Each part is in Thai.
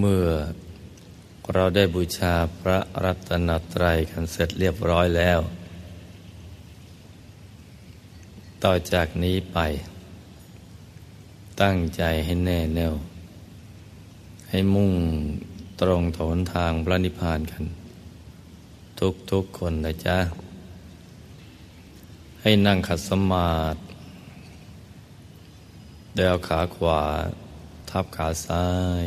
เมื่อเราได้บูชาพระรัตนตรัยกันเสร็จเรียบร้อยแล้ว ต่อจากนี้ไป ตั้งใจให้แน่แน่ว ให้มุ่งตรงถนทางพระนิพพานกัน ทุกทุกคนนะจ๊ะ ให้นั่งขัดสมาธิเดวขาขวา ทับขาซ้าย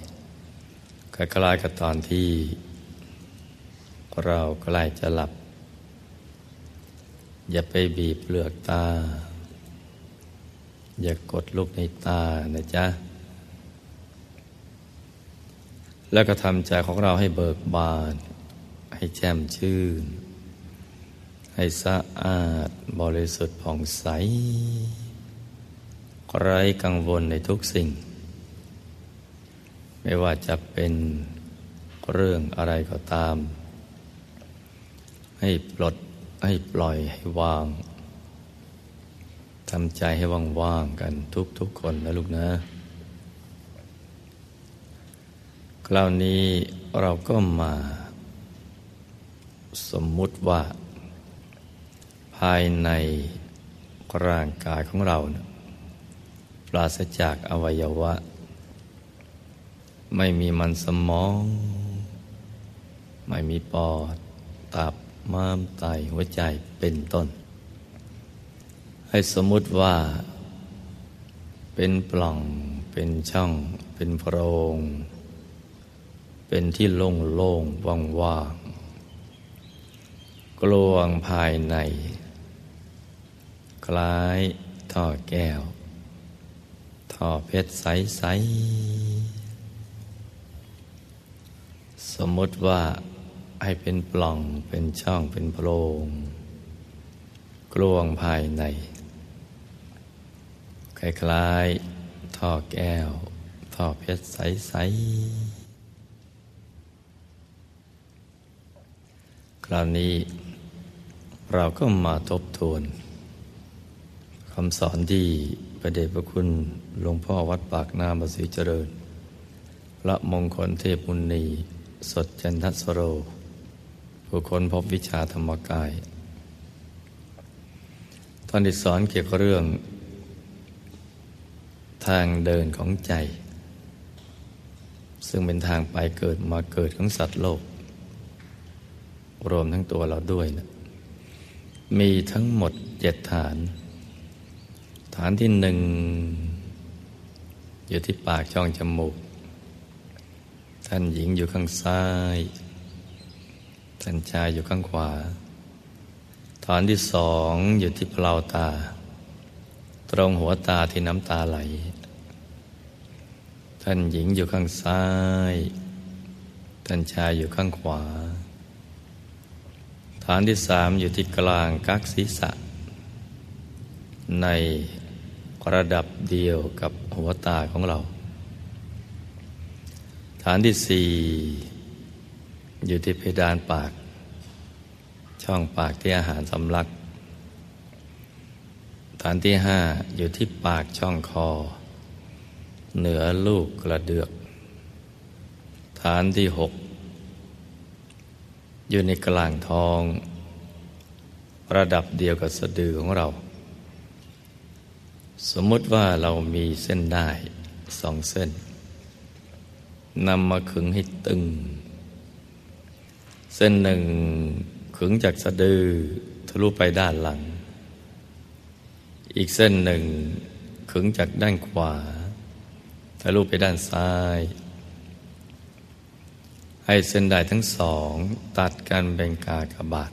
คล้ายกับตอนที่ เราใกล้จะหลับ อย่าไปบีบเปลือกตา อย่ากดลูกในตานะจ๊ะ แล้วก็ทำใจของเราให้เบิกบาน ให้แจ่มชื่น ให้สะอาดบริสุทธิ์ผ่องใสไร้กังวลในทุกสิ่ง ไม่ว่าจะเป็นเรื่องอะไรก็ตาม ให้ปลดให้ปล่อยให้วางทำใจให้ว่างๆกันทุกๆคนนะลูกนะ คราวนี้เราก็มา สมมุติว่า ภายในร่างกายของเรานะปราศจากอวัยวะ ไม่มีมันสมอง ไม่มีปอด ตับม้ามไตหัวใจเป็นต้น ให้สมมุติว่า เป็นปล่อง เป็นช่อง เป็นโพรง เป็นที่โล่งโล่งว่างว่างกลวงภายใน คล้ายท่อแก้ว ท่อเพชรใส ๆ สมมติว่าให้เป็นปล่องเป็นช่องเป็นโพรงกลวงภายใน คล้ายๆท่อแก้ว ท่อเพชรใส ๆ คราวนี้เราก็มาทบทวนคำสอนที่พระเดชพระคุณหลวงพ่อวัดปากน้ำบสีเจริญ พระมงคลเทพมุนี สดจันทสโร ผู้คนพบวิชาธรรมกาย ท่านได้สอนเกี่ยวกับเรื่อง ทางเดินของใจ ซึ่งเป็นทางไปเกิดมาเกิดของสัตว์โลก รวมทั้งตัวเราด้วยนะมีทั้งหมดเจ็ดฐาน ฐานที่หนึ่งอยู่ที่ปากช่องจมูก ท่านหญิงอยู่ข้างซ้าย ท่านชายอยู่ข้างขวา ฐานที่สองอยู่ที่เปล่าตา ตรงหัวตาที่น้ำตาไหล ท่านหญิงอยู่ข้างซ้าย ท่านชายอยู่ข้างขวา ฐานที่สามอยู่ที่กลางกักศีรษะ ในระดับเดียวกับหัวตาของเรา ฐานที่สี่อยู่ที่เพดานปาก ช่องปากที่อาหารสำลัก ฐานที่ห้าอยู่ที่ปากช่องคอ เหนือลูกกระเดือก ฐานที่หกอยู่ในกลางท้อง ระดับเดียวกับสะดือของเรา สมมติว่าเรามีเส้นได้สองเส้น นำมาขึงให้ตึง เส้นหนึ่งขึงจากสะดือทะลุไปด้านหลัง อีกเส้นหนึ่งขึงจากด้านขวาทะลุไปด้านซ้าย ให้เส้นได้ทั้งสอง ตัดกันเป็นกากบาท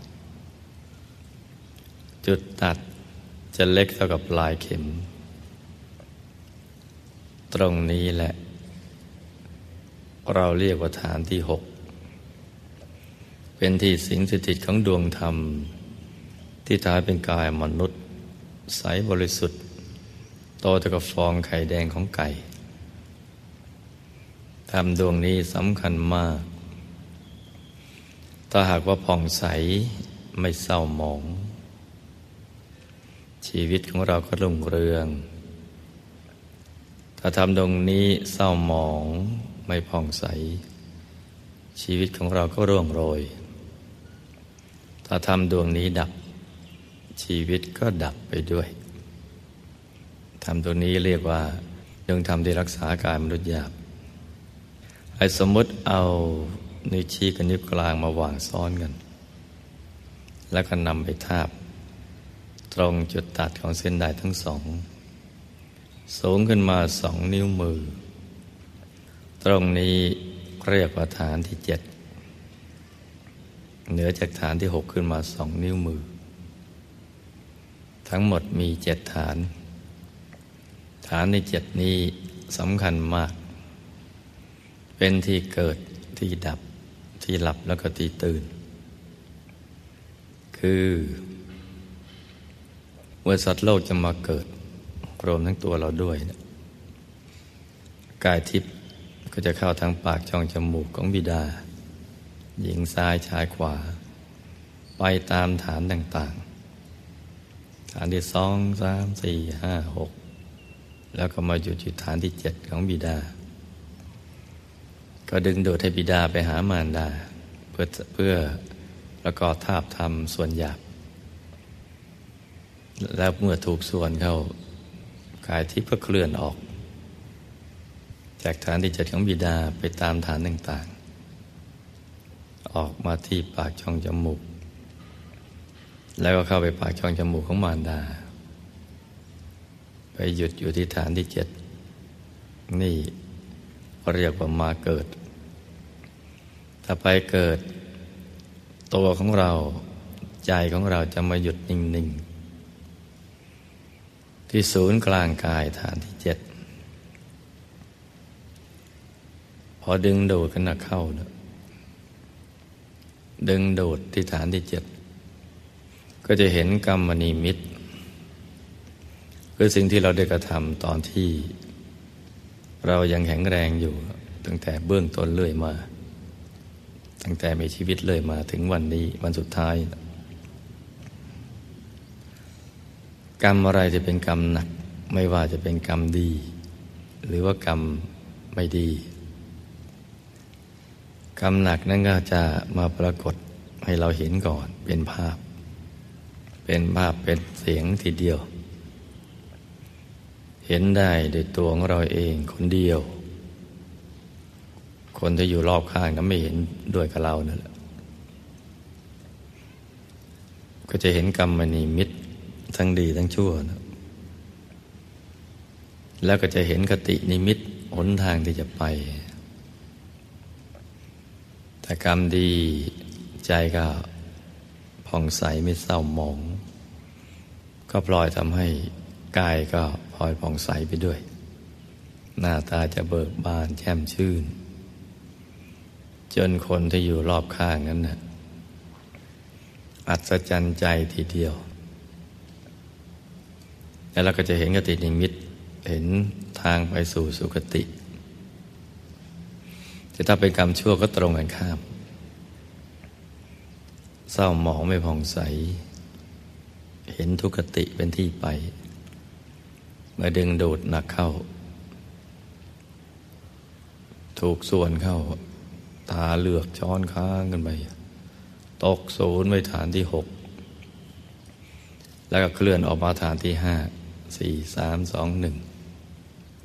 จุดตัดจะเล็กเท่ากับปลายเข็ม ตรงนี้แหละ เราเรียกว่าฐานที่หกเป็นที่สิงสถิตของดวงธรรม ที่ทายเป็นกายมนุษย์ ใสบริสุทธิ์โตเท่ากับฟองไข่แดงของไก่ธรรมดวงนี้สำคัญมาก ถ้าหากว่าผ่องใสไม่เศร้าหมอง ชีวิตของเราก็รุ่งเรือง ถ้าทำดวงนี้เศร้าหมอง ไม่ผ่องใส ชีวิตของเราก็ร่วงโรย ถ้าทำดวงนี้ดับ ชีวิตก็ดับไปด้วยทำตัวนี้เรียกว่าดวงธรรมที่รักษาการมนุษย์หยาบไอ้สมมติเอานิ้วชี้กับนิ้วกลางมาวางซ้อนกัน แล้วก็นำไปทาบ ตรงจุดตัดของเส้นได้ทั้งสอง สูงขึ้นมาสองนิ้วมือ ตรงนี้เรียกว่าฐานที่เจ็ดเหนือจากฐานที่หกขึ้นมาสองนิ้วมือ ทั้งหมดมีเจ็ดฐาน ฐานในเจ็ดนี้สำคัญมาก เป็นที่เกิดที่ดับที่หลับแล้วก็ที่ตื่น คือเมื่อสัตว์โลกจะมาเกิดรวมทั้งตัวเราด้วยนะกายทิพย์ ก็จะเข้าทางปากช่องจมูกของบิดา หญิงซ้ายชายขวา ไปตามฐานต่างๆ ฐานที่สองสามสี่ห้าหกแล้วก็มาอยู่จุดฐานที่เจ็ดของบิดา ก็ดึงดูดให้บิดาไปหามารดา เพื่อเพื่อประกอบทาบทำส่วนหยาบ แล้วเมื่อถูกส่วนเข้ากายที่ก็เคลื่อนออก จากฐานที่จัดของบิดาไปตามฐานต่างๆ ออกมาที่ปากช่องจมูก แล้วก็เข้าไปปากช่องจมูกของมารดา ไปหยุดอยู่ที่ฐานที่เจ็ดนี่เรียกว่ามาเกิด ถ้าไปเกิด ตัวของเราใจของเราจะมาหยุดนิ่ง ๆ ที่ศูนย์กลางกายฐานที่เจ็ด พ อดึงดูดกันนะเข้าเนะดึงดูดที่ฐานที่เจ็ดก็จะเห็นกรรมนิมิตคือสิ่งที่เราได้กระทำตอนที่ เรายังแข็งแรงอยู่ ตั้งแต่เบื้องต้นเรื่อยมา ตั้งแต่มีชีวิตเลยมาถึงวันนี้วันสุดท้าย กรรมอะไรจะเป็นกรรมหนัก ไม่ว่าจะเป็นกรรมดี หรือว่ากรรมไม่ดี กรรมหนักนั่นก็จะมาปรากฏให้เราเห็นก่อนเป็นภาพ เป็นภาพเป็นเสียงทีเดียว เห็นได้ด้วยตัวของเราเองคนเดียว คนที่อยู่รอบข้างก็ไม่เห็นด้วยกับเรานั่นแหละก็จะเห็นกรรมนิมิตทั้งดีทั้งชั่วนะแล้วก็จะเห็นคตินิมิตหนทางที่จะไป แต่กรรมดีใจก็ผ่องใสไม่เศร้าหมอง ก็ปล่อยทำให้กายก็พลอยผ่องใสไปด้วย หน้าตาจะเบิกบานแช่มชื่น จนคนที่อยู่รอบข้างนั้นนะ่ะอัศจรรย์ใจทีเดียว แล้วเราก็จะเห็นกตินิมิต เห็นทางไปสู่สุคติ แต่ถ้าเป็นกรรมชั่วก็ตรงกันข้าม เศร้าหมองไม่ผ่องใส เห็นทุกขติเป็นที่ไปมื่อดึงดูดหนักเข้า ถูกส่วนเข้า ตาเลือกช้อนค้างกันไป ตกศูนย์ไปฐานที่หก แล้วก็เคลื่อนออกมาฐานที่ห้า สี่สามสองหนึ่ง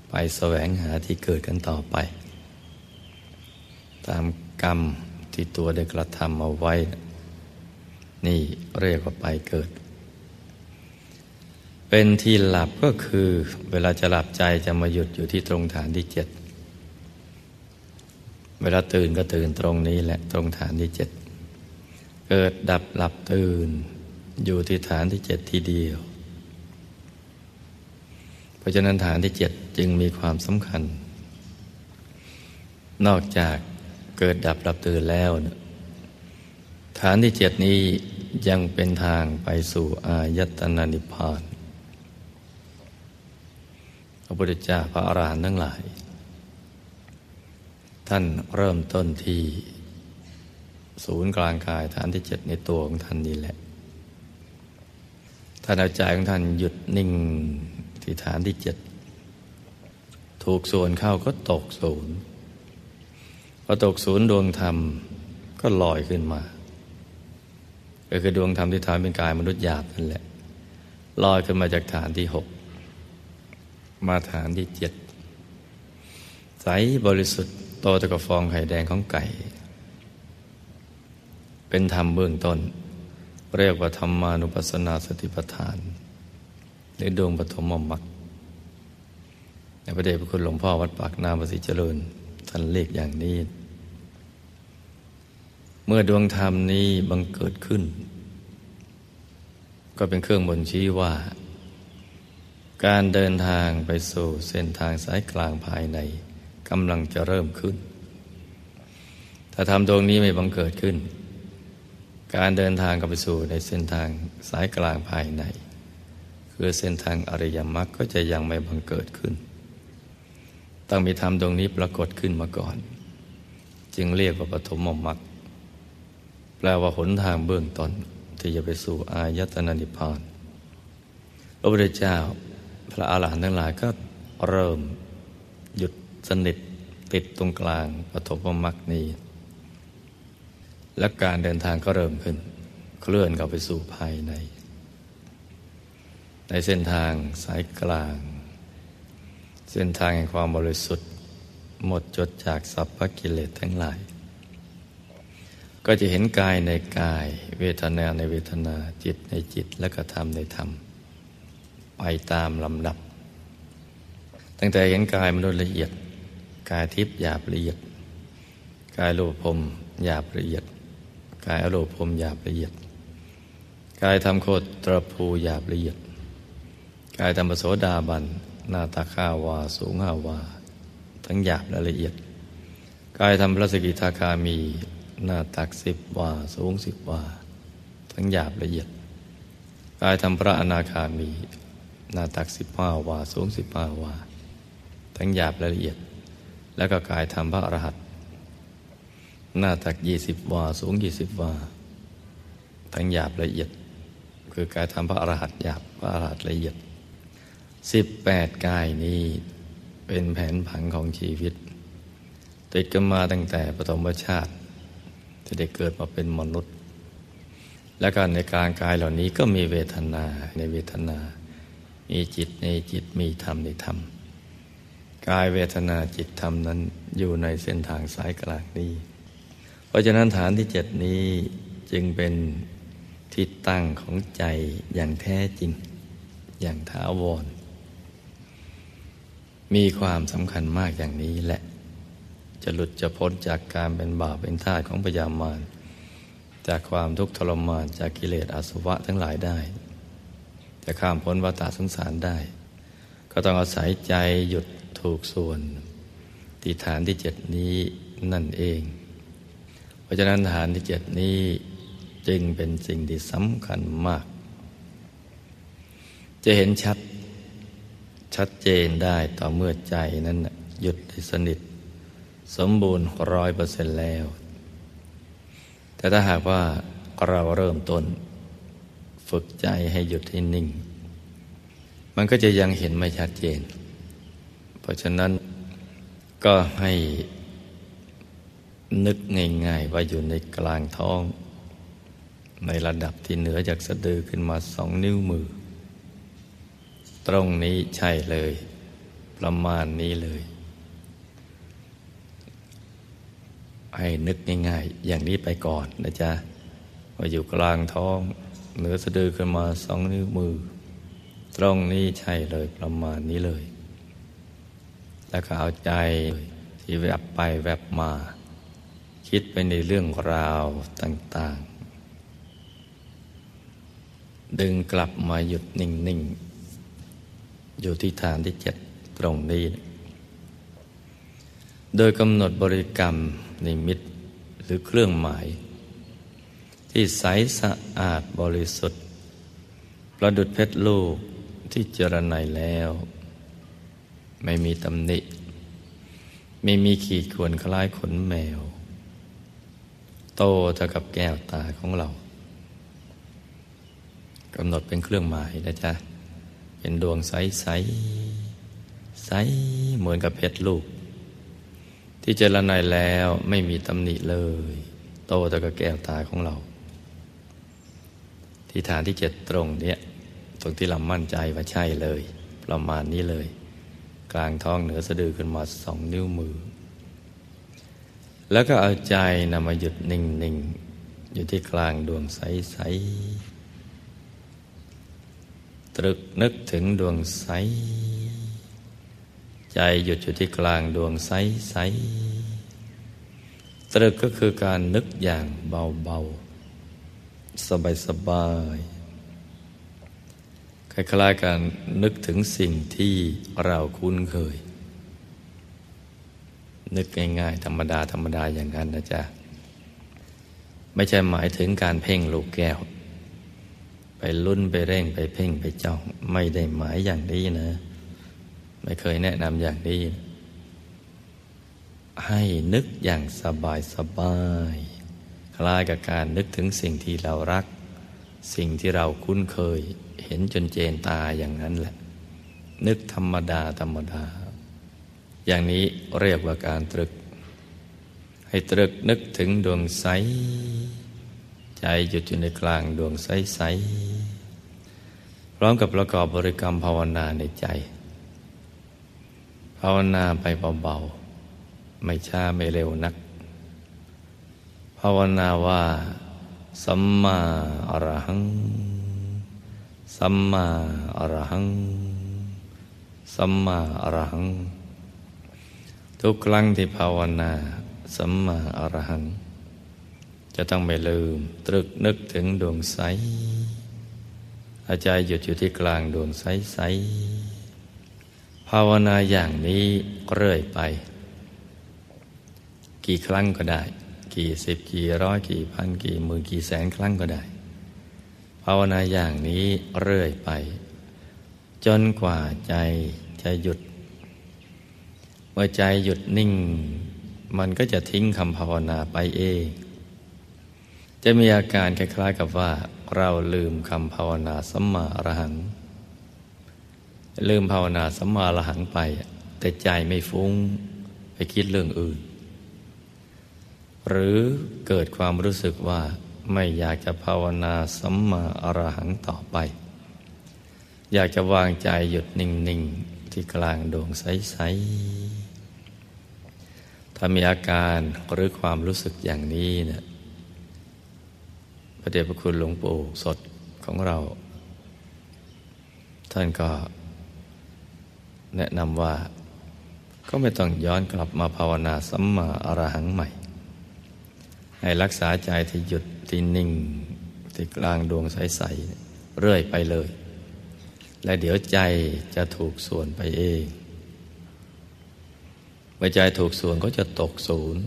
ไปแสวงหาที่เกิดกันต่อไป ตามกรรมที่ตัวได้กระทำเอาไว้ นี่เรียกว่าไปเกิด เป็นที่หลับก็คือเวลาจะหลับใจจะมาหยุดอยู่ที่ตรงฐานที่เจ็ดเวลาตื่นก็ตื่นตรงนี้แหละตรงฐานที่เจ็ดเกิดดับหลับตื่น อยู่ที่ฐานที่เจ็ดทีเดียว เพราะฉะนั้นฐานที่เจ็ดจึงมีความสำคัญ นอกจาก เกิดดับดับตื่นแล้วนะฐานที่เจ็ดนี้ยังเป็นทางไปสู่อายตนะนิพพานพระพุทธเจ้าพระอรหันต์ทั้งหลาย ท่านเริ่มต้นที่ ศูนย์กลางกายฐานที่เจ็ดในตัวของท่านนี่แหละ ท่านเอาใจของท่านหยุดนิ่งที่ฐานที่เจ็ดถูกส่วนเข้าก็ตกศูนย์ พอตกศูนย์ดวงธรรมก็ลอยขึ้นมา ก็คือดวงธรรมที่ทำเป็นกายมนุษย์หยาบนั่นแหละลอยขึ้นมาจากฐานที่หกมาฐานที่เจ็ดใสบริสุทธิ์โตตะกฟองไข่แดงของไก่ เป็นธรรมเบื้องต้น เรียกว่าธรรมานุปัสสนาสติปัฏฐานหรือดวงปฐมมรรคในพระเดชพระคุณหลวงพ่อวัดปากนาประสิเจริญ ท่านเรียกอย่างนี้ เมื่อดวงธรรมนี้บังเกิดขึ้น ก็เป็นเครื่องบ่งชี้ว่า การเดินทางไปสู่เส้นทางสายกลางภายในกำลังจะเริ่มขึ้น ถ้าทำตรงนี้ไม่บังเกิดขึ้น การเดินทางกับไปสู่ในเส้นทางสายกลางภายใน คือเส้นทางอริยมรรคก็จะยังไม่บังเกิดขึ้น ต้องมีธรรมตรงนี้ปรากฏขึ้นมาก่อน จึงเรียกว่าปฐมมรรคแปลว่าหนทางเบื้องต้นที่จะไปสู่อายตนะนิพพานพระพุทธเจ้าพระอาหารหันต์ทั้งหลายก็เริ่มหยุดสนิทติดตรงกลางปฐมมรรคนี้ และการเดินทางก็เริ่มขึ้น เคลื่อนเข้าไปสู่ภายใน ในเส้นทางสายกลาง เส้นทางแห่งความบริสุทธิ์ หมดจดจากสัพพกิเลสทั้งหลาย ก็จะเห็นกายในกาย เวทนาในเวทนาจิตในจิตและกระทำในธรรม ไปตามลำดับ ตั้งแต่เห็นกายมนุษย์ละเอียด กายทิพย์หยาบละเอียด กายโลภมหยาบละเอียด กายอโลภมหยาบละเอียด กายทำโคตรตรภูหยาบละเอียด กายธรรมโสดาบัน หน้าตาข้าวา สูงห้าวา ทั้งหยาบและละเอียด กายทำพระสกิทาคามี หน้าตักสิบวา สูงสิบวา ทั้งหยาบละเอียด กายทำพระอนาคามี หน้าตักสิบห้าวา สูงสิบห้าวา ทั้งหยาบและละเอียด แล้วก็กายทำพระอรหันต์หน้าตักยี่สิบวา สูงยี่สิบวา ทั้งหยาบละเอียด คือกายทำพระอรหันต์หยาบพระอรหันต์ละเอียด สิบแปดกายนี้เป็นแผนผังของชีวิต ติดกันมาตั้งแต่ปฐมชาติที่ได้เกิดมาเป็นมนุษย์ และการในการกายเหล่านี้ก็มีเวทนาในเวทนา มีจิตในจิตมีธรรมในธรรม กายเวทนาจิตธรรมนั้นอยู่ในเส้นทางสายกลางนี้ เพราะฉะนั้นฐานที่เจ็ดนี้จึงเป็นที่ตั้งของใจอย่างแท้จริง อย่างถาวร มีความสำคัญมากอย่างนี้แหละ จะหลุดจะพ้นจากการเป็นบาปเป็นทาสของพยามารจากความทุกข์ทรมานจากกิเลสอาสวะทั้งหลายได้ จะข้ามพ้นวัฏสงสารได้ ก็ต้องอาศัยใจหยุดถูกส่วนติฐานที่เจ็ดนี้นั่นเอง เพราะฉะนั้นฐานที่เจ็ดนี้จึงเป็นสิ่งที่สำคัญมาก จะเห็นชัด ชัดเจนได้ต่อเมื่อใจนั้นหยุดสนิท สมบูรณ์ร้อยเปอร์เซ็นต์แล้ว แต่ถ้าหากว่าเราเริ่มต้น ฝึกใจให้หยุดให้นิ่ง มันก็จะยังเห็นไม่ชัดเจน เพราะฉะนั้นก็ให้นึกง่ายๆว่าอยู่ในกลางท้อง ในระดับที่เหนือจากสะดือขึ้นมาสองนิ้วมือ ตรงนี้ใช่เลย ประมาณนี้เลย ให้นึกง่ายๆ อย่างนี้ไปก่อนนะจ๊ะว่าอยู่กลางท้อง เหนือสะดือขึ้นมาสองนิ้วมือ ตรงนี้ใช่เลยประมาณนี้เลย แล้วก็เอาใจที่แวบไปแวบมา คิดไปในเรื่องราวต่าง ๆ ดึงกลับมาหยุดนิ่ง ๆ อยู่ที่ฐานที่เจ็ดตรงนี้ โดยกำหนดบริกรรมนิมิตหรือเครื่องหมาย ที่ใสสะอาดบริสุทธิ์ ประดุดเพชรลูกที่เจรไนแล้ว ไม่มีตำหนิ ไม่มีขีดข่วนคล้ายขนแมว โตเท่ากับแก้วตาของเรากำหนดเป็นเครื่องหมายนะจ๊ะ เป็นดวงใสใสใสเหมือนกับเพชรลูก ที่เจรไนแล้วไม่มีตำหนิเลย โตแต่ก็แก้วตาของเรา ที่ฐานที่เจ็ดตรงเนี้ยตรงที่เรามั่นใจว่าใช่เลย ประมาณนี้เลย กลางท้องเหนือสะดือขึ้นมาสองนิ้วมือ แล้วก็เอาใจนำมาหยุดนิ่งๆ อยู่ที่กลางดวงใสๆ ตรึกนึกถึงดวงใส ใจหยุดอยู่ที่กลางดวงใสใสตรึกก็คือการนึกอย่างเบาๆ สบายๆคล้ายๆการนึกถึงสิ่งที่เราคุ้นเคย นึกง่ายๆ ธรรมดาธรรมดาอย่างนั้นนะจ๊ะ ไม่ใช่หมายถึงการเพ่งลูกแก้ว ไปลุ้นไปเร่งไปเพ่งไปจ้องไม่ได้หมายอย่างนี้นะ ไม่เคยแนะนำอย่างนี้ ให้นึกอย่างสบายสบาย คล้ายกับการนึกถึงสิ่งที่เรารัก สิ่งที่เราคุ้นเคย เห็นจนเจนตาอย่างนั้นแหละ นึกธรรมดาธรรมดา อย่างนี้เรียกว่าการตรึก ให้ตรึกนึกถึงดวงใส ใจหยุดอยู่ในกลางดวงใส ๆ พร้อมกับประกอบบริกรรมภาวนาในใจ ภาวนาไปเบา ๆ ไม่ช้าไม่เร็วนัก ภาวนาว่าสัมมาอรหัง สัมมาอรหัง สัมมาอรหัง ทุกครั้งที่ภาวนา สัมมาอรหัง จะต้องไม่ลืม ตรึกนึกถึงดวงใสอาจารย์หยุดอยู่ที่กลางดวงใสใสภาวนาอย่างนี้เรื่อยไป กี่ครั้งก็ได้ กี่สิบกี่ร้อยกี่พันกี่หมื่นกี่แสนครั้งก็ได้ ภาวนาอย่างนี้เรื่อยไป จนกว่าใจจะหยุด เมื่อใจหยุดนิ่ง มันก็จะทิ้งคำภาวนาไปเอง จะมีอาการคล้ายๆกับว่า เราลืมคำภาวนาสัมมาอรหัง ลืมภาวนาสัมมาอรหังไป แต่ใจไม่ฟุ้งไปคิดเรื่องอื่น หรือเกิดความรู้สึกว่าไม่อยากจะภาวนาสัมมาอรหังต่อไป อยากจะวางใจหยุดนิ่ง ๆ ที่กลางดวงใส ๆ ถ้ามีอาการหรือความรู้สึกอย่างนี้เนี่ย พระเดชพระคุณหลวงปู่สดของเรา ท่านก็แนะนำว่าก็ไม่ต้องย้อนกลับมาภาวนาสัมมาอรหังใหม่ ให้รักษาใจที่หยุดที่นิ่งที่กลางดวงใส ๆ เรื่อยไปเลย และเดี๋ยวใจจะถูกส่วนไปเองเมื่อใจถูกส่วนก็จะตกศูนย์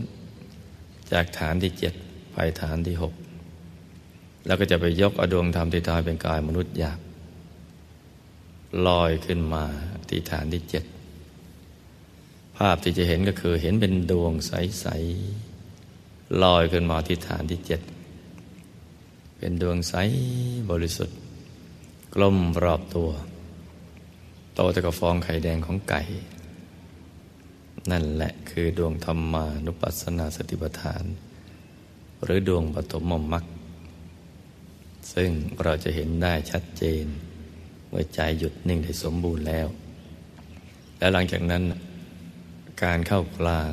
จากฐานที่เจ็ดไปฐานที่หก แล้วก็จะไปยกอดวงธรรมที่ตายเป็นกายมนุษย์หยาบลอยขึ้นมาที่ฐานที่เจ็ดภาพที่จะเห็นก็คือเห็นเป็นดวงใสๆลอยขึ้นมาที่ฐานที่เจ็ดเป็นดวงใสบริสุทธิ์ กลมรอบตัวโตแต่กับฟองไข่แดงของไก่ นั่นแหละคือดวงธรรมานุปัสสนาสติปัฏฐาน หรือดวงปฐมมรรค ซึ่งเราจะเห็นได้ชัดเจนเมื่อใจหยุดนิ่งได้สมบูรณ์แล้ว แล้วหลังจากนั้นการเข้ากลาง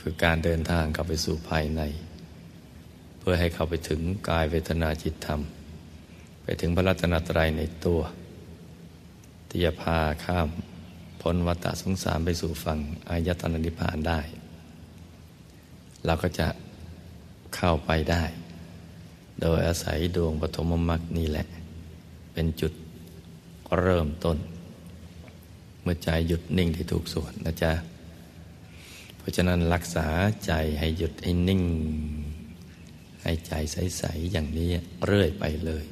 คือการเดินทางเข้าไปสู่ภายใน เพื่อให้เข้าไปถึงกายเวทนาจิตธรรม ไปถึงพระรัตนตรัยในตัว ที่จะพาข้ามพ้นวัฏสงสารไปสู่ฝั่งอายตนะนิพพานได้ เราก็จะเข้าไปได้ โดยอาศัยดวงปฐมมรรคนี่แหละ เป็นจุดเริ่มต้น เมื่อใจหยุดนิ่งที่ถูกส่วนนะจ๊ะ เพราะฉะนั้นรักษาใจให้หยุดให้นิ่ง ให้ใจใส ๆ อย่างนี้เรื่อยไปเลย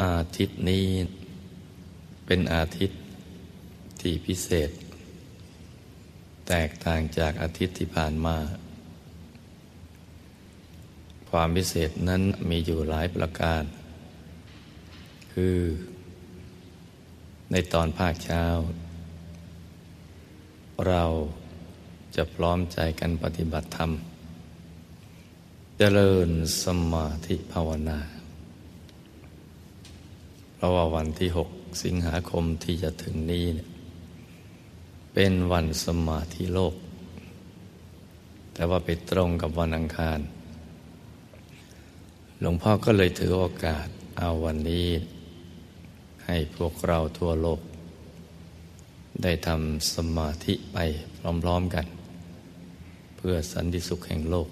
อาทิตย์นี้เป็นอาทิตย์ที่พิเศษ แตกต่างจากอาทิตย์ที่ผ่านมา ความพิเศษนั้นมีอยู่หลายประการ คือ ในตอนภาคเช้า เราจะพร้อมใจกันปฏิบัติธรรม เจริญสมาธิภาวนา เพราะว่าวันที่หกสิงหาคมที่จะถึงนี้เนี่ยเป็นวันสมาธิโลก แต่ว่าไปตรงกับวันอังคาร หลวงพ่อก็เลยถือโอกาสเอาวันนี้ ให้พวกเราทั่วโลก ได้ทำสมาธิไปพร้อมๆกัน เพื่อสันติสุขแห่งโลก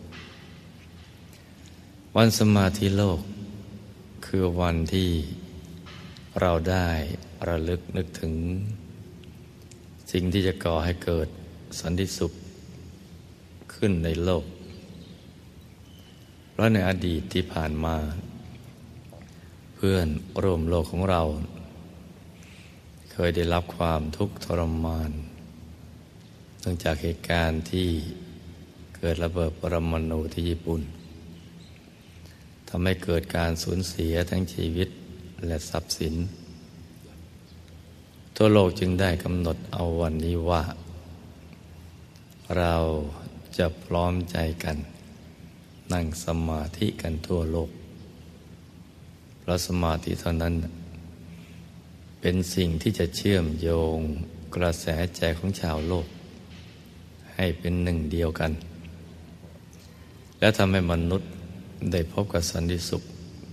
วันสมาธิโลก คือวันที่เราได้ระลึกนึกถึง สิ่งที่จะก่อให้เกิดสันติสุขขึ้นในโลก ราะในอดีตที่ผ่านมา เพื่อนร่วมโลกของเรา เคยได้รับความทุกข์ทรมานเนื่องจากเหตุการณ์ที่เกิดระเบิดปรมาณูที่ญี่ปุ่นทำให้เกิดการสูญเสียทั้งชีวิตและทรัพย์สิน ทั่วโลกจึงได้กำหนดเอาวันนี้ว่า เราจะพร้อมใจกัน นั่งสมาธิกันทั่วโลก เพราะสมาธิเท่านั้น เป็นสิ่งที่จะเชื่อมโยงกระแสใจของชาวโลก ให้เป็นหนึ่งเดียวกัน และทำให้มนุษย์ได้พบกับสันติสุข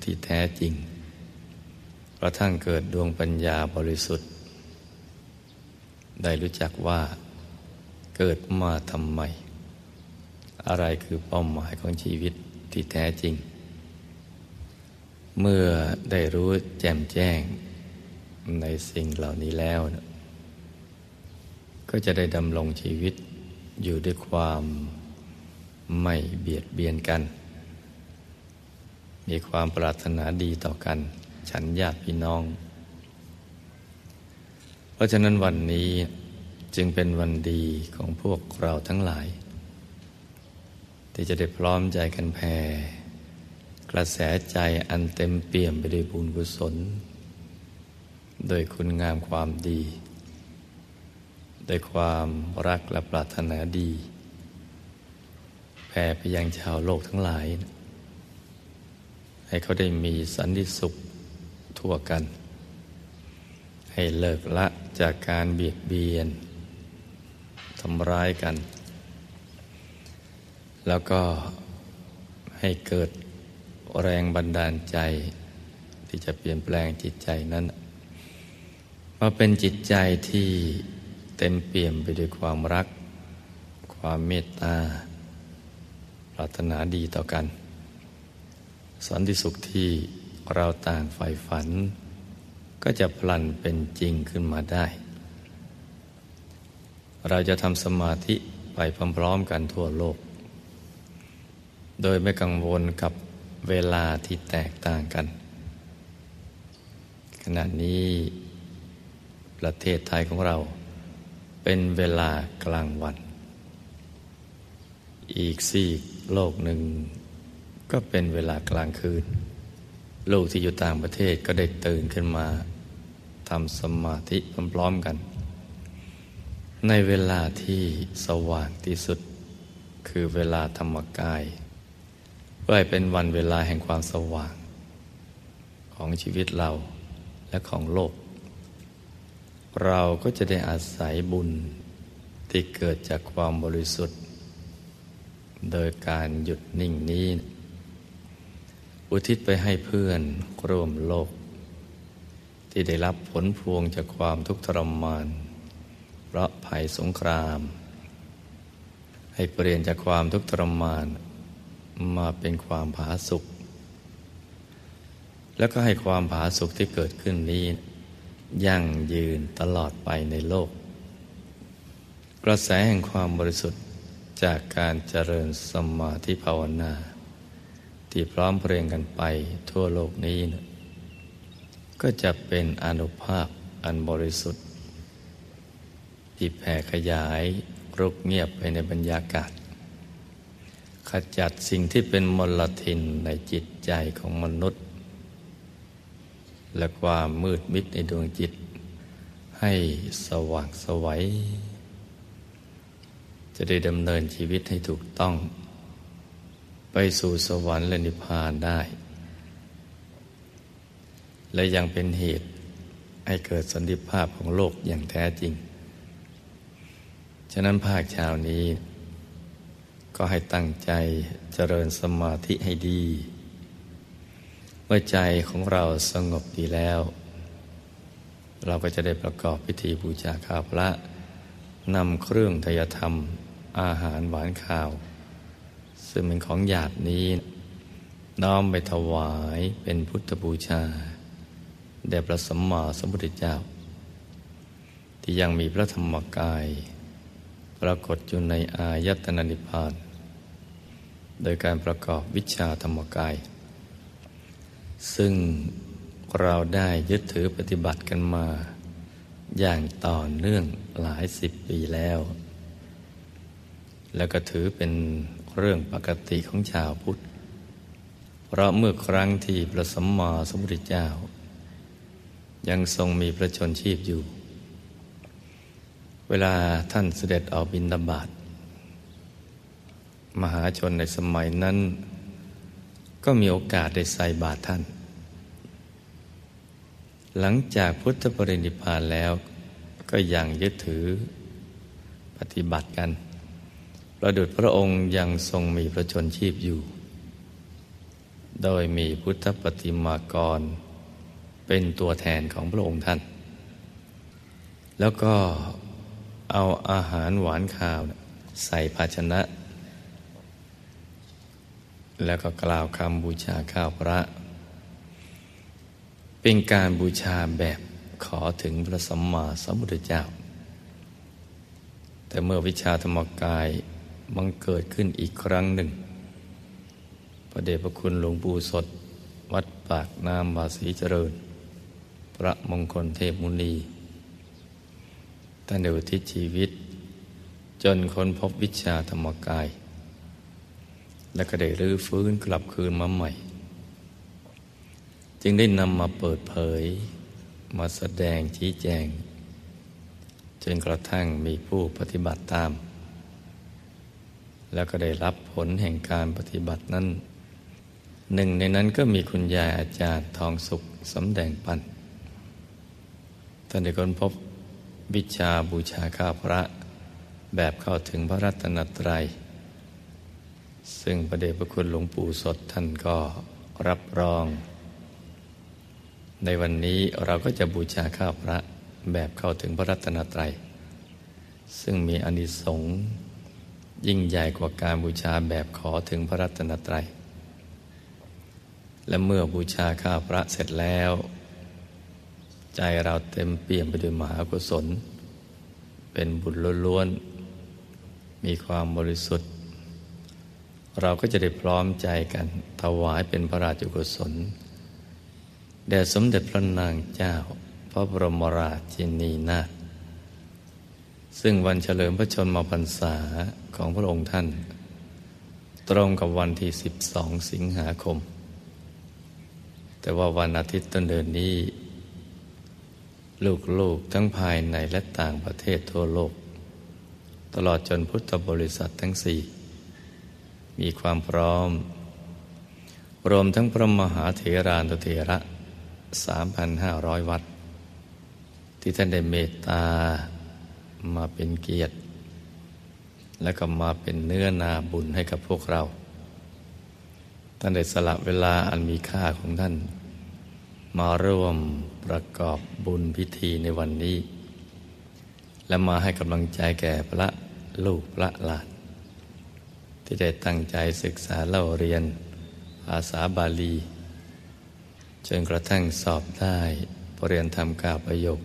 ที่แท้จริง กระทั่งเกิดดวงปัญญาบริสุทธิ์ ได้รู้จักว่าเกิดมาทำไม อะไรคือเป้าหมายของชีวิตที่แท้จริง เมื่อได้รู้แจ่มแจ้งในสิ่งเหล่านี้แล้วก็จะได้ดำรงชีวิตอยู่ด้วยความไม่เบียดเบียนกัน มีความปรารถนาดีต่อกัน ฉันญาติพี่น้อง เพราะฉะนั้นวันนี้จึงเป็นวันดีของพวกเราทั้งหลาย ที่จะได้พร้อมใจกันแผ่ กระแสใจอันเต็มเปี่ยมไปด้วยบุญกุศล โดยคุณงามความดี โดยความรักและปรารถนาดี แผ่ไปยังชาวโลกทั้งหลาย ให้เขาได้มีสันติสุขทั่วกัน ให้เลิกละจากการเบียดเบียนทำร้ายกัน แล้วก็ให้เกิดแรงบันดาลใจ ที่จะเปลี่ยนแปลงจิตใจนั้น มาเป็นจิตใจที่เต็มเปี่ยมไปด้วยความรัก ความเมตตา ปรารถนาดีต่อกัน สันติสุขที่เราต่างใฝ่ฝัน ก็จะพลันเป็นจริงขึ้นมาได้ เราจะทำสมาธิไปพร้อมๆกันทั่วโลก โดยไม่กังวลกับเวลาที่แตกต่างกัน ขณะนี้ประเทศไทยของเรา เป็นเวลากลางวัน อีกสี่โลกหนึ่ง ก็เป็นเวลากลางคืน โลกที่อยู่ต่างประเทศก็ได้ตื่นขึ้นมาทำสมาธิพร้อมๆกัน ในเวลาที่สว่างที่สุด คือเวลาธรรมกาย พื่อให้เป็นวันเวลาแห่งความสว่าง ของชีวิตเราและของโลก เราก็จะได้อาศัยบุญที่เกิดจากความบริสุทธิ์ โดยการหยุดนิ่งนี้ อุทิศไปให้เพื่อนร่วมโลก ที่ได้รับผลพวงจากความทุกข์ทรมาน เพราะภัยสงคราม ให้เปลี่ยนจากความทุกข์ทรมาน มาเป็นความผาสุขแล้วก็ให้ความผาสุขที่เกิดขึ้นนี้ ยั่งยืนตลอดไปในโลกกกระแสแห่งความบริสุทธิ์จากการเจริญสมาธิภาวนา ที่พร้อมเพรียงกันไปทั่วโลกนี้นะก็จะเป็นอนุภาพอันบริสุทธิ์ ที่แผ่ขยายรุกเงียบไปในบรรยากาศ ขจัดสิ่งที่เป็นมลทินในจิตใจของมนุษย์ และความมืดมิดในดวงจิต ให้สว่างสวัย จะได้ดำเนินชีวิตให้ถูกต้อง ไปสู่สวรรค์และนิพพานได้ และยังเป็นเหตุให้เกิดสันติภาพของโลกอย่างแท้จริง ฉะนั้นภาคชาวนี้ ก็ให้ตั้งใจเจริญสมาธิให้ดี เมื่อใจของเราสงบดีแล้ว เราก็จะได้ประกอบพิธีบูชาข้าพระนำเครื่องทยธรรม อาหารหวานข้าว ซึ่งเป็นของหยาดนี้ น้อมไปถวายเป็นพุทธบูชาแด่พระสัมมาสัมพุทธเจ้า ที่ยังมีพระธรรมกาย ปรากฏอยู่ในอายตนะนิพพาน โดยการประกอบวิชาธรรมกาย ซึ่งเราได้ยึดถือปฏิบัติกันมา อย่างต่อเนื่องหลายสิบปีแล้ว แล้วก็ถือเป็นเรื่องปกติของชาวพุทธ เพราะเมื่อครั้งที่พระสัมมาสัมพุทธเจ้า ยังทรงมีพระชนชีพอยู่ เวลาท่านเสด็จออกบินดาบาต มหาชนในสมัยนั้น ก็มีโอกาสได้ใส่บาตรท่าน หลังจากพุทธปรินิพพานแล้ว ก็ยังยึดถือปฏิบัติกัน ประดุจพระองค์ยังทรงมีพระชนชีพอยู่ โดยมีพุทธปฏิมากร เป็นตัวแทนของพระองค์ท่าน แล้วก็เอาอาหารหวานข้าวใส่ภาชนะ แล้วก็กล่าวคำบูชาข้าวพระ เป็นการบูชาแบบขอถึงพระสัมมาสัมพุทธเจ้า แต่เมื่อวิชาธรรมกายบังเกิดขึ้นอีกครั้งหนึ่ง พระเดชพระคุณหลวงปู่สด วัดปากน้ำวาสีเจริญ พระมงคลเทพมุนีท่านเดอุทิศชีวิต จนค้นพบวิชาธรรมกาย และก็ได้รื้อฟื้นกลับคืนมาใหม่ จึงได้นำมาเปิดเผย มาแสดงชี้แจง จนกระทั่งมีผู้ปฏิบัติตาม แล้วก็ได้รับผลแห่งการปฏิบัตินั้น หนึ่งในนั้นก็มีคุณยายอาจารย์ทองสุขสำแดงปันท่านได้ค้นพบวิชาบูชาข้าพระ แบบเข้าถึงพระรัตนตรัย ซึ่งประเดชพระคุณหลวงปู่สดท่านก็รับรอง ในวันนี้เราก็จะบูชาข้าพระแบบเข้าถึงพระรัตนตรัย ซึ่งมีอนิสงส์ยิ่งใหญ่กว่าการบูชาแบบขอถึงพระรัตนตรัย และเมื่อบูชาข้าพระเสร็จแล้ว ใจเราเต็มเปี่ยมไปด้วยมหากุศล เป็นบุญล้วนๆมีความบริสุทธิ์ เราก็จะได้พร้อมใจกันถวายเป็นพระราชกุศลแด่สมเด็จพระนางเจ้า พระบรมราชินีนาถซึ่งวันเฉลิมพระชนมพรรษาของพระองค์ท่าน ตรงกับวันที่ 12 สิงหาคม แต่ว่าวันอาทิตย์ต้นเดือนนี้ ลูกๆทั้งภายในและต่างประเทศทั่วโลก ตลอดจนพุทธบริษัททั้งสี่ มีความพร้อม รวมทั้งพระมหาเถรานุเถระ 3,500 วัด ที่ท่านได้เมตตามาเป็นเกียรติ และก็มาเป็นเนื้อนาบุญให้กับพวกเรา ท่านได้สละเวลาอันมีค่าของท่าน มาร่วมประกอบบุญพิธีในวันนี้ และมาให้กำลังใจแก่พระลูกพระหลาน ที่ได้ตั้งใจศึกษาเล่าเรียน ภาษาบาลี จนกระทั่งสอบได้ปรริญญาธรรมกาประโยค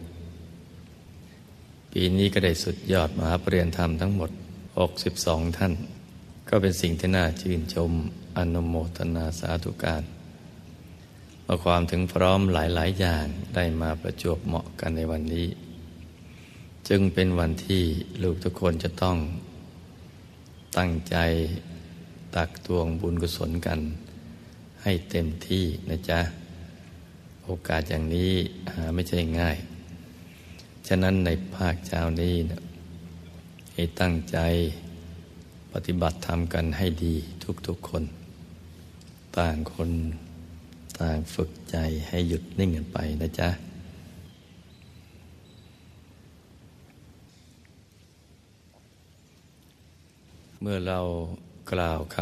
ปีนี้ก็ได้สุดยอดมหาปรริญญาธรรมทั้งหมด 62 ท่าน ก็เป็นสิ่งที่น่าชื่นชมอนุโมทนาสาธุการเมื่อความถึงพร้อมหลาย ๆ อย่างได้มาประจวบเหมาะกันในวันนี้ จึงเป็นวันที่ลูกทุกคนจะต้อง ตั้งใจตักตวงบุญกุศลกัน ให้เต็มที่นะจ๊ะ โอกาสอย่างนี้หาไม่ใช่ง่าย ฉะนั้นในภาคเช้านี้นะให้ตั้งใจปฏิบัติธรรมกันให้ดีทุกๆคน ต่างคนต่างฝึกใจให้หยุดนิ่งกันไปนะจ๊ะ เมื่อเรากล่าวค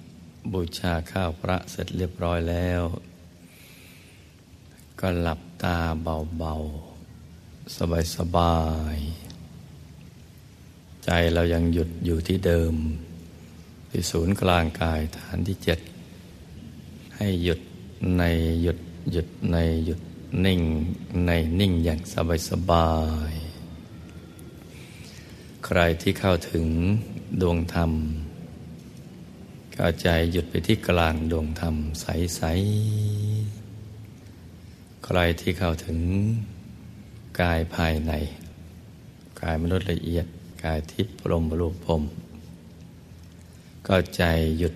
ำบูชาข้าวพระเสร็จเรียบร้อยแล้ว ก็หลับตาเบาๆ สบายๆ ใจเรายังหยุดอยู่ที่เดิม ที่ศูนย์กลางกายฐานที่เจ็ด ให้หยุดในหยุดหยุดในหยุดนิ่งในนิ่งอย่างสบายๆใครที่เข้าถึง ดวงธรรมเข้าใจหยุดไปที่กลางดวงธรรมใส ๆ ใครที่เข้าถึงกายภายใน กายมนุษย์ละเอียด กายทิพย์พรมรูปพรมก็ใจหยุด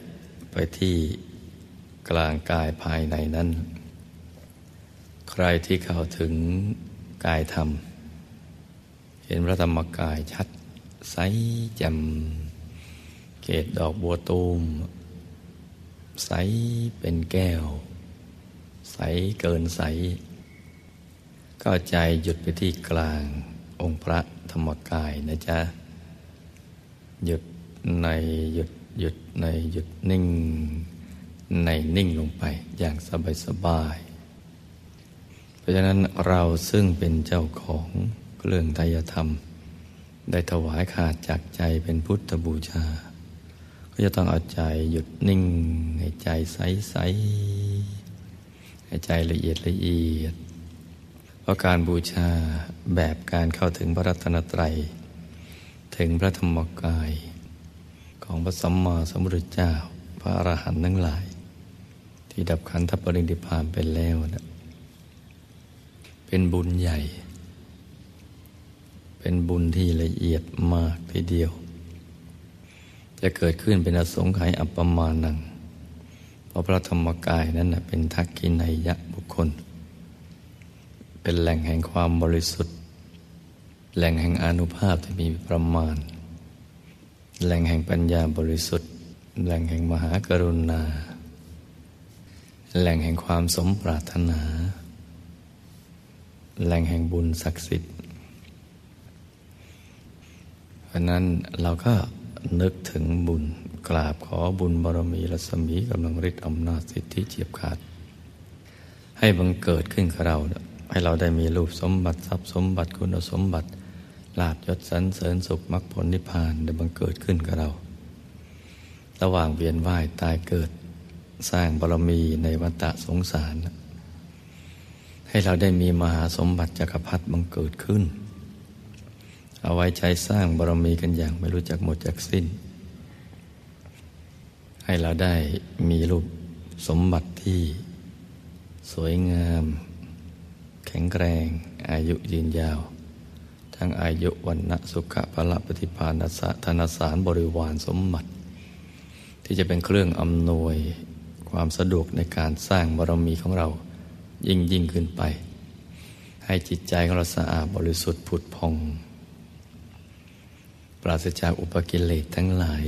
ไปที่กลางกายภายในนั้น ใครที่เข้าถึงกายธรรม เห็นพระธรรมกายชัดใสแจ่ม เกตดอกบัวตูม ใสเป็นแก้ว ใสเกินใส ก็ใจหยุดไปที่กลางองค์พระธรรมกายนะจ๊ะ หยุดในหยุดหยุดในหยุดนิ่ง ในนิ่งลงไปอย่างสบายสบาย เพราะฉะนั้นเราซึ่งเป็นเจ้าของเครื่องไตยธรรม ได้ถวายขาดจากใจเป็นพุทธบูชา ก็จะต้องเอาใจหยุดนิ่งให้ใจใสใสให้ใจละเอียดละเอียด เพราะการบูชาแบบการเข้าถึงพระรัตนตรัย ถึงพระธรรมกาย ของพระสัมมาสัมพุทธเจ้า พระอรหันต์ทั้งหลาย ที่ดับขันธปรินิพานไปแล้วนะเป็นบุญใหญ่ เป็นบุญที่ละเอียดมากทีเดียว จะเกิดขึ้นเป็นอสงไขยอัปปมาณัง เพราะพระธรรมกายนั้นเป็นทักกินัยยะบุคคล เป็นแหล่งแห่งความบริสุทธิ์ แหล่งแห่งอนุภาพที่มีประมาณ แหล่งแห่งปัญญาบริสุทธิ์ แหล่งแห่งมหากรุณา แหล่งแห่งความสมปรารถนา แหล่งแห่งบุญศักดิ์สิทธิ์ เพราะนั้นเราก็ นึกถึงบุญกราบขอบุญบารมีรัศมีกำลังฤทธิ์อำนาจสิทธิเจียบขาด ให้บังเกิดขึ้นกับเรา ให้เราได้มีรูปสมบัติทรัพย์สมบัติคุณสมบัติลาบยศสันเสริญสุขมรรคผลนิพพานได้บังเกิดขึ้นกับเรา ระหว่างเวียนว่ายตายเกิดสร้างบารมีในวัฏสงสาร ให้เราได้มีมหาสมบัติจักรพรรดิบังเกิดขึ้น เอาไว้ใช้สร้างบารมีกันอย่างไม่รู้จักหมดจากสิ้น ให้เราได้มีรูปสมบัติที่สวยงาม แข็งแกรงอายุยืนยาว ทั้งอายุวันณะสุขะพละปฏิภาณสะธนสารบริวารสมบัติ ที่จะเป็นเครื่องอำนวยความสะดวกในการสร้างบารมีของเรายิ่งยิ่งขึ้นไป ให้จิตใจของเราสะอาดบริสุทธิ์ผุดพอง ราศจากอุปกิเลสทั้งหลาย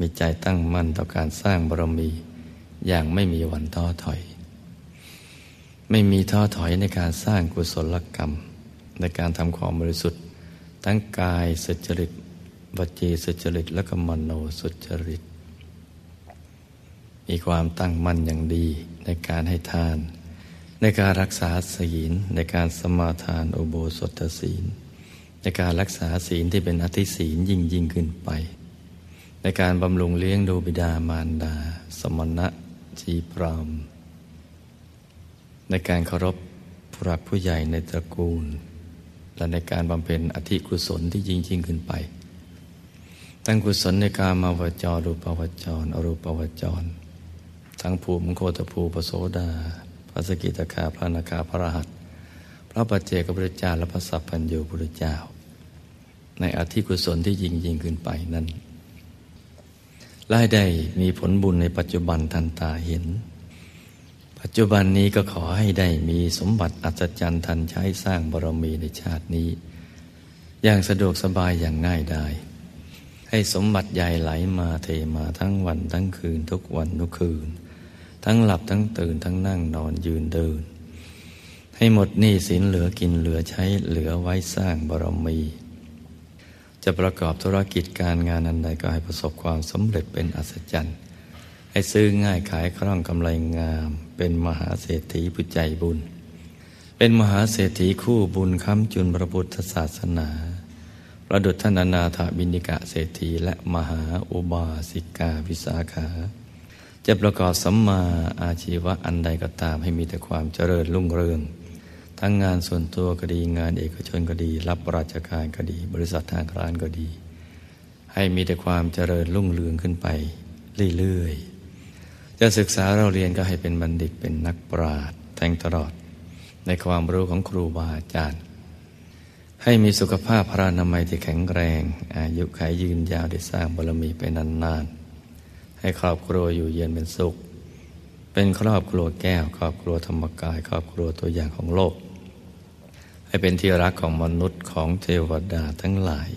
มีใจตั้งมั่นต่อการสร้างบารมี อย่างไม่มีวันท้อถอย ไม่มีท้อถอยในการสร้างกุศลกรรม ในการทำความบริสุทธิ์ ทั้งกายสุจริตวจีสุจริตและก็มโนสุจริต มีความตั้งมั่นอย่างดีในการให้ทาน ในการรักษาศีลในการสมาทานอุโบสถศีล ในการรักษาศีลที่เป็นอธิศีลยิ่งยิ่งขึ้นไป ในการบำรุงเลี้ยงดูบิดามารดา สมณะจีพรามในการเคารพผู้รักผู้ใหญ่ในตระกูล และในการบำเพ็ญอธิกุศลที่ยิ่งยิ่งขึ้นไป ตั้งกุศลในการมาวจรรูปวจร อรูปวจร ทั้งภูมิโคตภูปโสดาพระสกิตาคาพระนาคาพระรหัส ระปัจเจกพุทธเจ้าและพระสัพพัญญูพุทธเจ้า ในอธิกุศลที่ยิ่งยิ่งขึ้นไปนั้นไล่ได้มีผลบุญในปัจจุบันทันตาเห็น ปัจจุบันนี้ก็ขอให้ได้มีสมบัติอัศจรรย์ทันใช้สร้างบารมีในชาตินี้ อย่างสะดวกสบายอย่างง่ายได้ ให้สมบัติใหญ่ไหลมาเทมาทั้งวันทั้งคืนทุกวันทุกคืน ทั้งหลับทั้งตื่นทั้งนั่งนอนยืนเดิน ให้หมดหนี้สินเหลือกินเหลือใช้เหลือไว้สร้างบารมี จะประกอบธุรกิจการงานอันใดก็ให้ประสบความสำเร็จเป็นอัศจรรย์ ให้ซื้อง่ายขายคล่องกำไรงาม เป็นมหาเศรษฐีผู้ใจบุญ เป็นมหาเศรษฐีคู่บุญค้ำจุนพระพุทธศาสนา ประดุจท่านอนาถบินิกะเศรษฐีและมหาอุบาสิกาวิสาขาจะประกอบสัมมาอาชีวะอันใดก็ตามให้มีแต่ความเจริญรุ่งเรือง ทั้งงานส่วนตัวก็ดีงานเอกชนก็ดี รับราชการก็ดี บริษัททางการก็ดี ให้มีแต่ความเจริญรุ่งเรืองขึ้นไป เรื่อยๆ จะศึกษาเราเรียนก็ให้เป็นบัณฑิตเป็นนักปราชญ์แทงตลอด ในความรู้ของครูบาอาจารย์ ให้มีสุขภาพพระนามัยที่แข็งแรง อายุขัยยืนยาวได้สร้างบารมีไปนานๆ ให้ครอบครัวอยู่เย็นเป็นสุข เป็นครอบครัวแก้ว ครอบครัวธรรมกาย ครอบครัวตัวอย่างของโลก ให้เป็นที่รักของมนุษย์ของเทวดาทั้งหลาย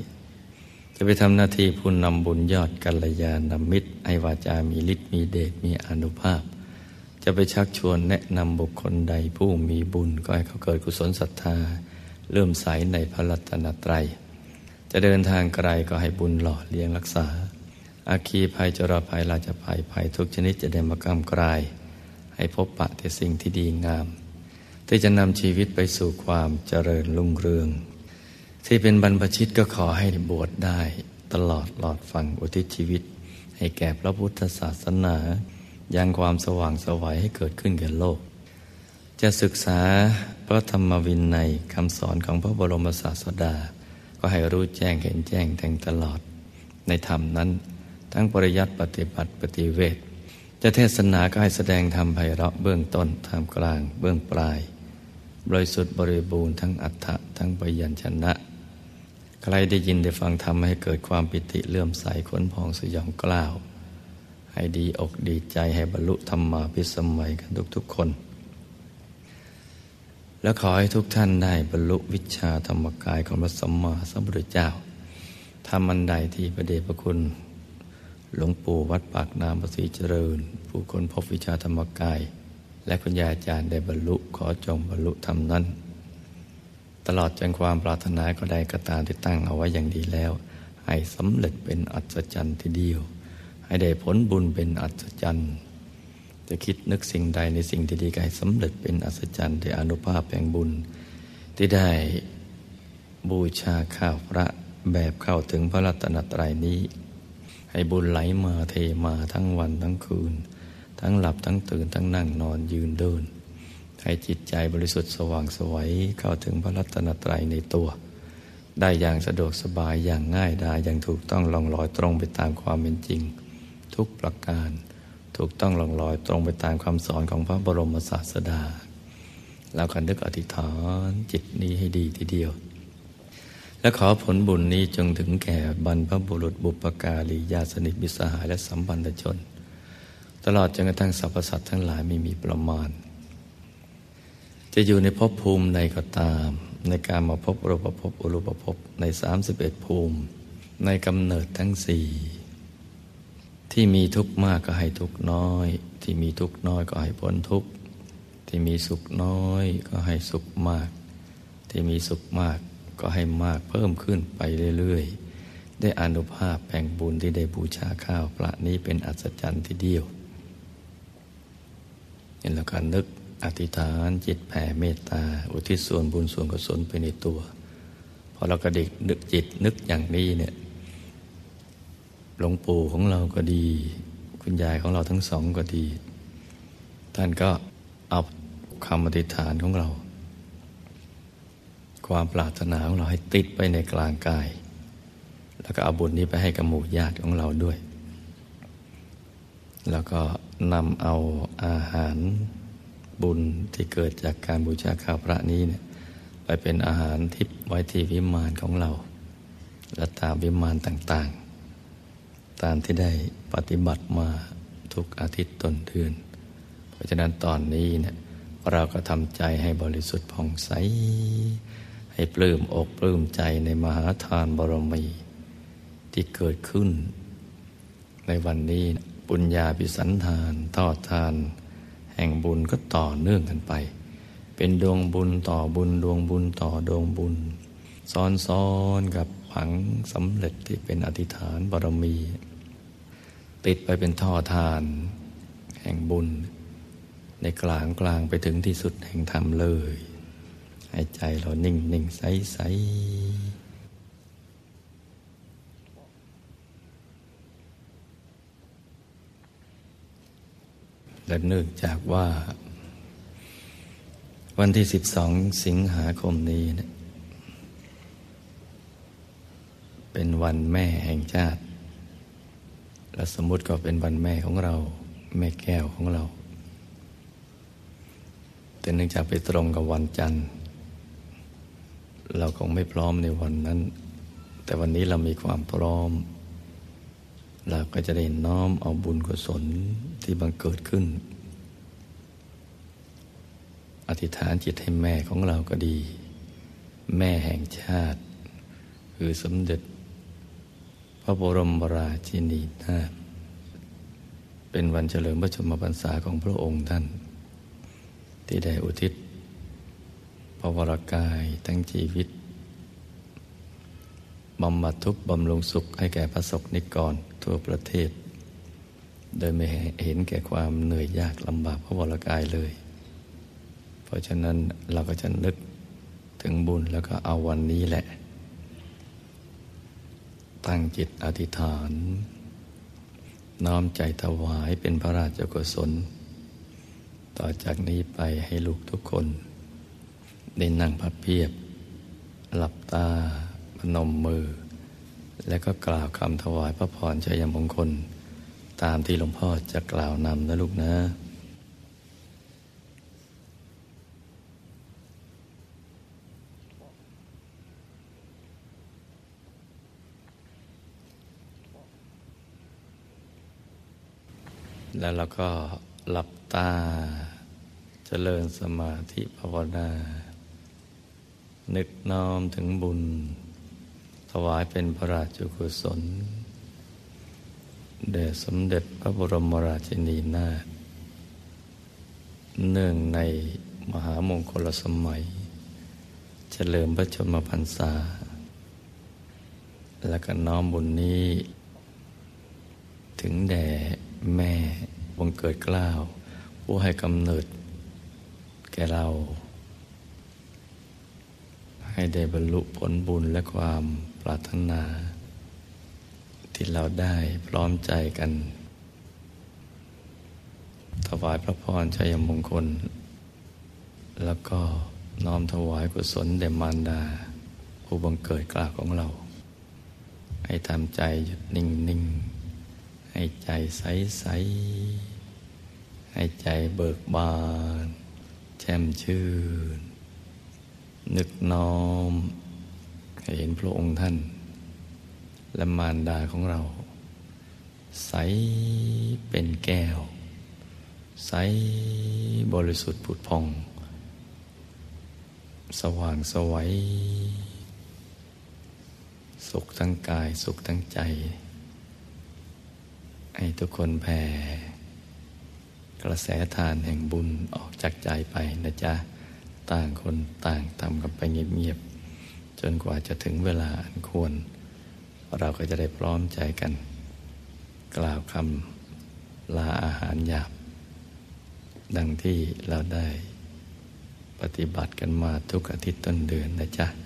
จะไปทำหน้าที่ผู้นำบุญยอดกัลยาณมิตรให้วาจามีฤทธิ์มีเดชมีอนุภาพ จะไปชักชวนแนะนำบุคคลใดผู้มีบุญก็ให้เขาเกิดกุศลศรัทธาเริ่มใสในพระรัตนตรัย จะเดินทางไกลก็ให้บุญหล่อเลี้ยงรักษา อาคีภัยจราภัยราชภัยภัยทุกชนิดจะได้มากำกลาย ให้พบปะแต่สิ่งที่ดีงาม ที่จะนำชีวิตไปสู่ความเจริญรุ่งเรือง ที่เป็นบรรพชิตก็ขอให้บวชได้ ตลอดหลอดฟังอุทิศชีวิต ให้แก่พระพุทธศาสนายังความสว่างสวัยให้เกิดขึ้นแก่โลก จะศึกษาพระธรรมวินัยคำสอนของพระบรมศาสดา ก็ให้รู้แจ้งเห็นแจ้งแทงตลอด ในธรรมนั้น ทั้งปริยัติปฏิบัติปฏิเวทจะเทศนาก็ให้แสดงธรรมไพเราะเบื้องต้นท่ามกลางเบื้องปลาย บริสุทธิ์บริบูรณ์ทั้งอัฏฐะทั้งปยัญชนะ ใครได้ยินได้ฟังทำให้เกิดความปิติเลื่อมใสขนพองสยองกล้าว ให้ดีอกดีใจให้บรรลุธรรมาพิสมัยกันทุกๆคน และขอให้ทุกท่านได้บรรลุวิชาธรรมกายของพระสัมมาสัมพุทธเจ้าทำมันใดที่ประเดชพระคุณ หลวงปู่วัดปากน้ำประสีเจริญ ผู้คนพบวิชาธรรมกาย และคุณยาอาจารย์ได้บรรลุขอจงบรรลุธรรมนั้น ตลอดจนความปรารถนาก็ได้กระตามที่ตั้งเอาไว้อย่างดีแล้ว ให้สำเร็จเป็นอัศจรรย์ทีเดียว ให้ได้ผลบุญเป็นอัศจรรย์จะคิดนึกสิ่งใดในสิ่งที่ดีก็ให้สำเร็จเป็นอัศจรรย์ด้วยอนุภาพแห่งบุญ ที่ได้บูชาข้าวพระแบบเข้าถึงพระรัตนตรัยนี้ ให้บุญไหลมาเทมาทั้งวันทั้งคืน ทั้งหลับทั้งตื่นทั้งนั่งนอนยืนเดิน ให้จิตใจบริสุทธิ์สว่างสวัยเข้าถึงพระรัตนตรัยในตัว ได้อย่างสะดวกสบายอย่างง่ายดายอย่างถูกต้องลองลอยตรงไปตามความเป็นจริง ทุกประการ ถูกต้องลองลอยตรงไปตามคำสอนของพระบรมศาสดาเรากันนึกอธิษฐานจิตนี้ให้ดีทีเดียว และขอผลบุญนี้จงถึงแก่บรรพบุรุษบุปการีญาสนิทมิสหายและสัมพันธชน ตลอดจนกระทั่งสรรพสัตว์ทั้งหลายไม่มีประมาณ จะอยู่ในภพภูมิใดก็ตาม ในการมาพบรูปภพอรูปภพในสามสิบเอ็ดภูมิ ในกำเนิดทั้งสี่ที่มีทุกข์มากก็ให้ทุกข์น้อย ที่มีทุกข์น้อยก็ให้พ้นทุกข์ที่มีสุขน้อยก็ให้สุขมาก ที่มีสุขมากก็ให้มากเพิ่มขึ้นไปเรื่อยๆได้อนุภาพแผ่งบุญที่ได้บูชาข้าวพระนี้เป็นอัศจรรย์ทีเดียว แล้วการนึกอธิษฐานจิตแผ่เมตตา อุทิศส่วนบุญส่วนกุศลไปในตัว พอเรากระดิกนึกจิตนึกอย่างนี้เนี่ยหลวงปู่ของเราก็ดี คุณยายของเราทั้งสองก็ดี ท่านก็เอาคำอธิษฐานของเรา ความปรารถนาของเราให้ติดไปในกลางกาย แล้วก็เอาบุญนี้ไปให้กับหมู่ญาติของเราด้วย แล้วก็ นำเอาอาหารบุญที่เกิดจากการบูชาข้าวพระนี้เนี่ยไปเป็นอาหารทิพย์ไว้ที่วิมานของเรา และตามวิมานต่างๆ ตามที่ได้ปฏิบัติมาทุกอาทิตย์ต้นเดือน เพราะฉะนั้นตอนนี้เนี่ยเราก็ทำใจให้บริสุทธิ์ผ่องใส ให้ปลื้มอกปลื้มใจในมหาทานบรมี ที่เกิดขึ้น ในวันนี้ ปุญญาปิสันทานทอดทาน แห่งบุญก็ต่อเนื่องกันไป เป็นดวงบุญต่อบุญดวงบุญต่อดวงบุญ ซ้อนๆกับผังสำเร็จที่เป็นอธิษฐานบารมี ติดไปเป็นท่อทาน แห่งบุญ ในกลางกลางไปถึงที่สุดแห่งธรรมเลยให้ใจเรานิ่งนิ่งใสใส และเนื่องจากว่า วันที่ 12 สิงหาคมนี้นะเป็นวันแม่แห่งชาติ และสมมติก็เป็นวันแม่ของเรา แม่แก้วของเรา แต่เนื่องจากไปตรงกับวันจันทร์ เราคงไม่พร้อมในวันนั้น แต่วันนี้เรามีความพร้อม เราก็จะได้น้อมเอาบุญกุศลที่บังเกิดขึ้น อธิษฐานจิตให้แม่ของเราก็ดี แม่แห่งชาติ คือสมเด็จ พระบรมราชินีนาถเป็นวันเฉลิมพระชนมพรรษาของพระองค์ท่าน ที่ได้อุทิศพระวรากายทั้งชีวิตบำบัดทุกข์บำรุงสุขให้แก่พระศกนิกร ทั่วประเทศ โดยไม่เห็นแก่ความเหนื่อยยากลำบากพระวรากายเลย เพราะฉะนั้นเราก็จะนึกถึงบุญแล้วก็เอาวันนี้แหละ ตั้งจิตอธิษฐาน น้อมใจถวายเป็นพระราชกุศล ต่อจากนี้ไปให้ลูกทุกคนได้นั่งพับเพียบ หลับตาพนมมือ แล้วก็กล่าวคำถวายพระพรชัยมงคล ตามที่หลวงพ่อจะกล่าวนำนะลูกนะแล้วเราก็หลับตาเจริญสมาธิภาวนา นึกน้อมถึงบุญ ถวายเป็นพระราชกุศลแด่สมเด็จพระบรมราชินีนาถเนื่องในมหามงคลสมัย เฉลิมพระชนมพรรษา และก็น้อมบุญนี้ ถึงแด่แม่บังเกิดกล้าว ผู้ให้กำเนิด แก่เรา ให้ได้บรรลุผลบุญและความ ปรารถนา ที่เราได้พร้อมใจกัน ถวายพระพรชัยมงคล แล้วก็น้อมถวายกุศลแด่มารดา ผู้บังเกิดกล้าของเรา ให้ทำใจหยุดนิ่งนิ่งให้ใจใสใสให้ใจเบิกบาน แช่มชื่น นึกน้อม ให้เห็นพระองค์ท่าน และมารดาของเรา ใสเป็นแก้ว ใสบริสุทธิ์ผุดพอง สว่างสวัยสุขทั้งกายสุขทั้งใจ ให้ทุกคนแผ่กระแสทานแห่งบุญออกจากใจไปนะจ๊ะ ต่างคนต่างทำกันไปเงียบๆ จนกว่าจะถึงเวลาอันควร เราก็จะได้พร้อมใจกัน กล่าวคำลาอาหารหยาบ ดังที่เราได้ปฏิบัติกันมาทุกอาทิตย์ต้นเดือนนะจ๊ะ